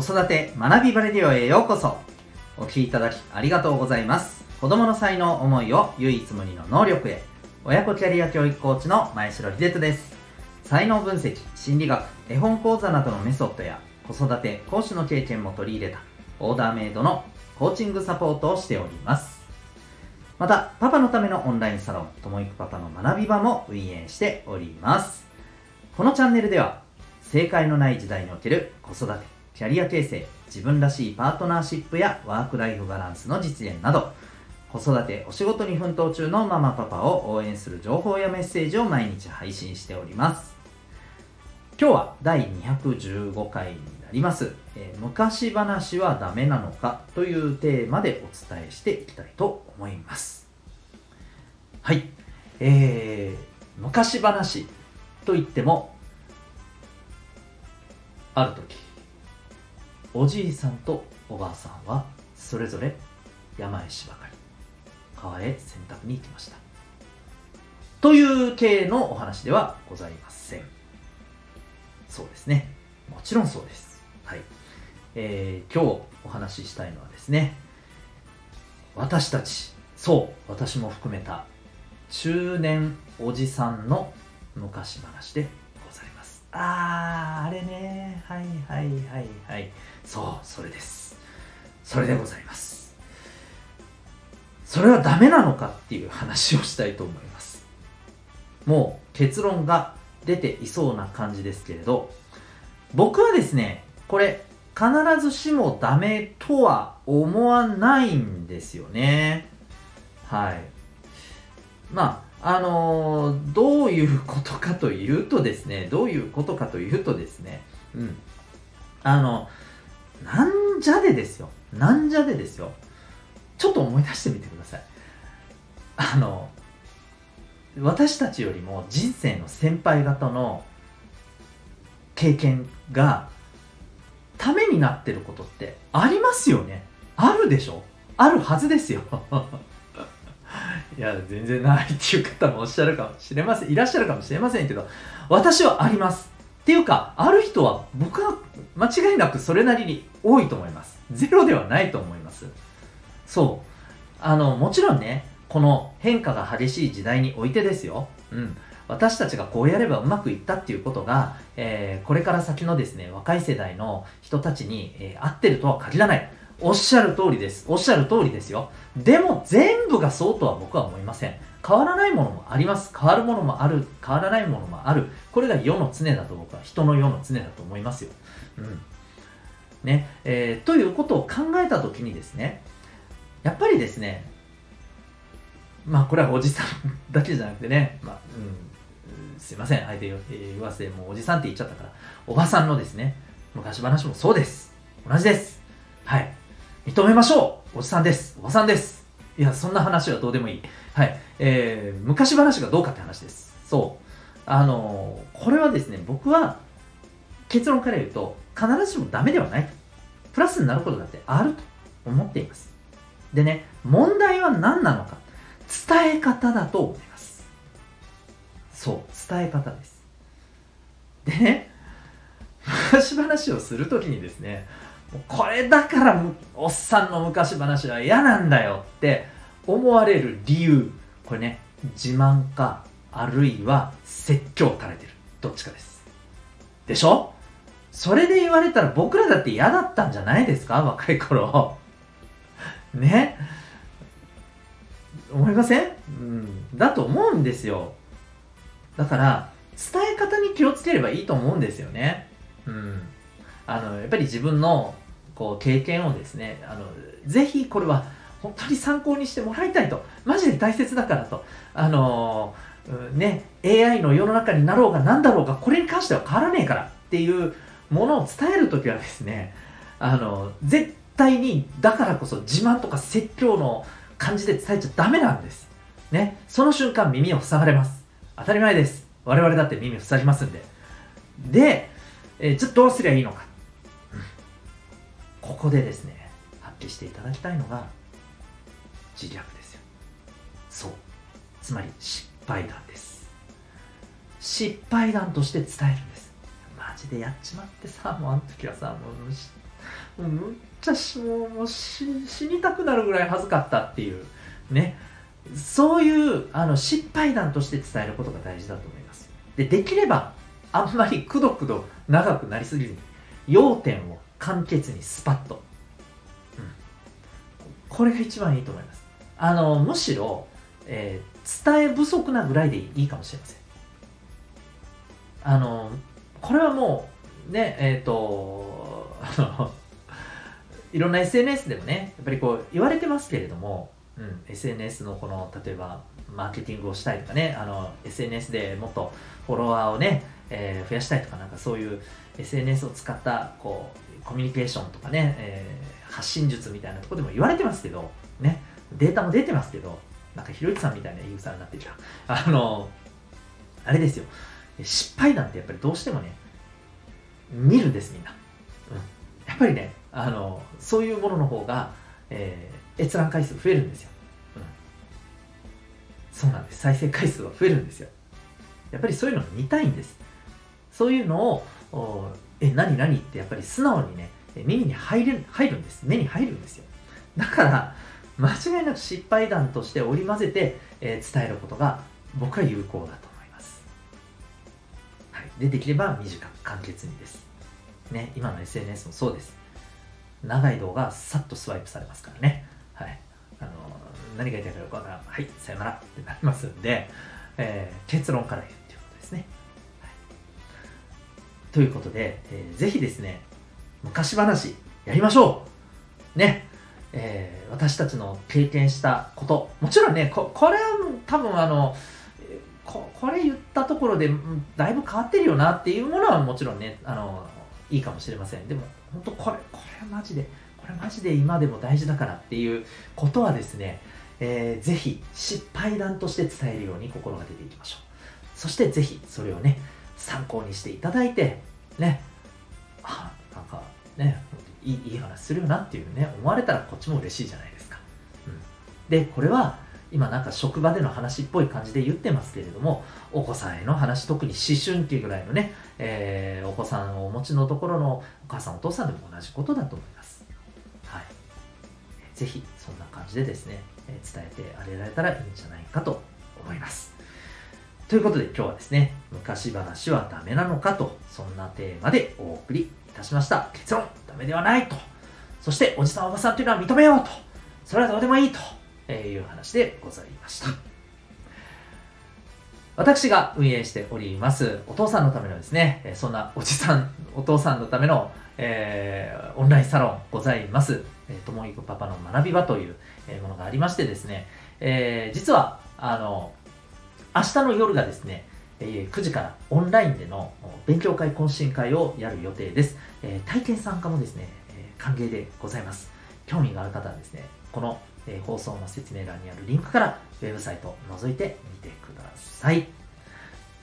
子育て学びバレディオへようこそ。お聞きいただきありがとうございます。子供の才能思いを唯一無二の能力へ。親子キャリア教育コーチの前城秀人です。才能分析心理学絵本講座などのメソッドや子育て講師の経験も取り入れたオーダーメイドのコーチングサポートをしております。またパパのためのオンラインサロンともいくパパの学び場も運営しております。このチャンネルでは正解のない時代における子育てキャリア形成自分らしいパートナーシップやワークライフバランスの実現など子育てお仕事に奮闘中のママパパを応援する情報やメッセージを毎日配信しております。今日は第215回になります、えー昔話はダメなのか？というテーマでお伝えしていきたいと思います。はい。えー、昔話といってもある時おじいさんとおばあさんはそれぞれ山へ芝刈り川へ洗濯に行きました。という系のお話ではございません。そうですね。もちろんそうです。はい。えー、今日お話ししたいのはですね私たちそう私も含めた中年おじさんの昔話でございますああれね。はいはいはいはい。そうそれです。それでございます。それはダメなのかっていう話をしたいと思います。もう結論が出ていそうな感じですけれど僕はですねこれ必ずしもダメとは思わないんですよね。はい。まああのーどういうことかというとですねどういうことかというとですねうん。あのなんじゃでですよ。なんじゃでですよ。ちょっと思い出してみてください。あの私たちよりも人生の先輩方の経験がためになってることってありますよね。あるでしょ。あるはずですよ。いや全然ないっていう方もおっしゃるかもしれません。いらっしゃるかもしれませんけど私はあります。っていうかある人は僕は間違いなくそれなりに多いと思います。ゼロではないと思います。そう。あのもちろんねこの変化が激しい時代においてですよ、うん、私たちがこうやればうまくいったっていうことが、えーこれから先のですね若い世代の人たちに、えー合ってるとは限らない。おっしゃる通りです。おっしゃる通りですよ。でも全部がそうとは僕は思いません。変わらないものもあります。変わるものもある。変わらないものもある。これが世の常だと僕は人の世の常だと思いますよ、うん。ね。えーということを考えた時にですねやっぱりですねまあこれはおじさんだけじゃなくてね、まあうん、すいません。相手言わせてもうおじさんって言っちゃったからおばさんのですね昔話もそうです。同じです。はい。認めましょう。おじさんです。おばさんです。いやそんな話はどうでもいい。はい。えー、昔話がどうかって話です。そう。あのーこれはですね僕は結論から言うと必ずしもダメではない。プラスになることだってあると思っています。でね問題は何なのか。伝え方だと思います。そう。伝え方です。でね昔話をするときにですねこれだからおっさんの昔話は嫌なんだよって思われる理由これね自慢かあるいは説教垂れてるどっちかですでしょ？それで言われたら僕らだって嫌だったんじゃないですか？若い頃。ね？思いません、うん、だと思うんですよ。だから伝え方に気をつければいいと思うんですよね。うん。あのやっぱり自分のこう経験をですねあのぜひこれは本当に参考にしてもらいたいと。マジで大切だからと。あのね AI の世の中になろうが何だろうがこれに関しては変わらねえからっていうものを伝えるときはですねあの絶対にだからこそ自慢とか説教の感じで伝えちゃダメなんです。ねその瞬間耳を塞がれます。当たり前です。我々だって耳を塞ぎますんで。で、えーじゃどうすりゃいいのか、ここでですね発揮していただきたいのが自虐ですよ。そう。つまり失敗談です。失敗談として伝えるんです。マジでやっちまってさもうあの時はさもうむっちゃしもうもう死死にたくなるぐらい恥ずかったっていうね。そういうあの失敗談として伝えることが大事だと思います。でできればあんまりくどくど長くなりすぎずに要点を簡潔にスパッと、うん、これが一番いいと思います。あのむしろ、えー、伝え不足なぐらいでいいかもしれません。あのこれはもうねえっ、ー、といろんな SNS でもねやっぱりこう言われてますけれども、うん、SNS のこの例えばマーケティングをしたいとかねあの SNS でもっとフォロワーをね、えー、増やしたいとかなんかそういう SNS を使ったこうコミュニケーションとかね、えー、発信術みたいなとこでも言われてますけどねデータも出てますけどなんかひろゆきさんみたいな言い草になってるじゃんあのあれですよ。失敗なんてやっぱりどうしてもね見るんですみんな、うん、やっぱりねあのそういうものの方が、えー、閲覧回数増えるんですよ、うん、そうなんです。再生回数は増えるんですよ。やっぱりそういうの見たいんです。そういうのをえ何何？ってやっぱり素直にね耳に入る入るんです目に入るんですよだから間違いなく失敗談として織り交ぜて、えー、伝えることが僕は有効だと思います、はい、でできれば短く簡潔にですね今の SNS もそうです長い動画さっとスワイプされますからね。はい。あの、何が言いたいかよくわからん。はい、さよならってなりますんで、えー、結論から言うっていうことですね。ということで、えー、ぜひですね、昔話やりましょうね。えー、私たちの経験したこと、もちろんね、ここれは多分あの、ここれ言ったところでだいぶ変わってるよなっていうものはもちろんね、あの、いいかもしれません。でも、本当これ、これマジで、これマジで今でも大事だからっていうことはですね、えー、ぜひ失敗談として伝えるように心がけていきましょう。そしてぜひそれをね、参考にしていただいて、ね、あ、なんかね、いいいい話するよなっていうね、思われたらこっちも嬉しいじゃないですか。うん、で、これは今なんか職場での話っぽい感じで言ってますけれども、お子さんへの話、特に思春期ぐらいのね、えー、お子さんをお持ちのところのお母さんお父さんでも同じことだと思います。はい。ぜひそんな感じでですね、え伝えてあげられたらいいんじゃないかと思います。ということで今日はですね、昔話はダメなのかと、そんなテーマでお送りいたしました。結論、ダメではないと。そしておじさんおばさんというのは認めようと。それはどうでもいいと。いう話でございました。私が運営しております、お父さんのためのですね、そんなおじさん、お父さんのための、えー、オンラインサロンございます、ともいくパパの学び場というものがありましてですね、えー、実は、あの、明日の夜がですね、え9時からオンラインでの勉強会懇親会をやる予定です。え体験参加もですね、え歓迎でございます。興味がある方はですね、このえ、放送の説明欄にあるリンクからウェブサイトを覗いてみてください。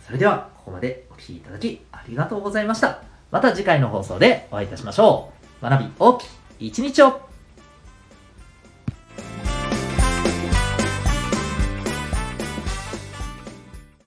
それでは、ここまでお聴きいただきありがとうございました。また次回の放送でお会いいたしましょう。学び大きい一日を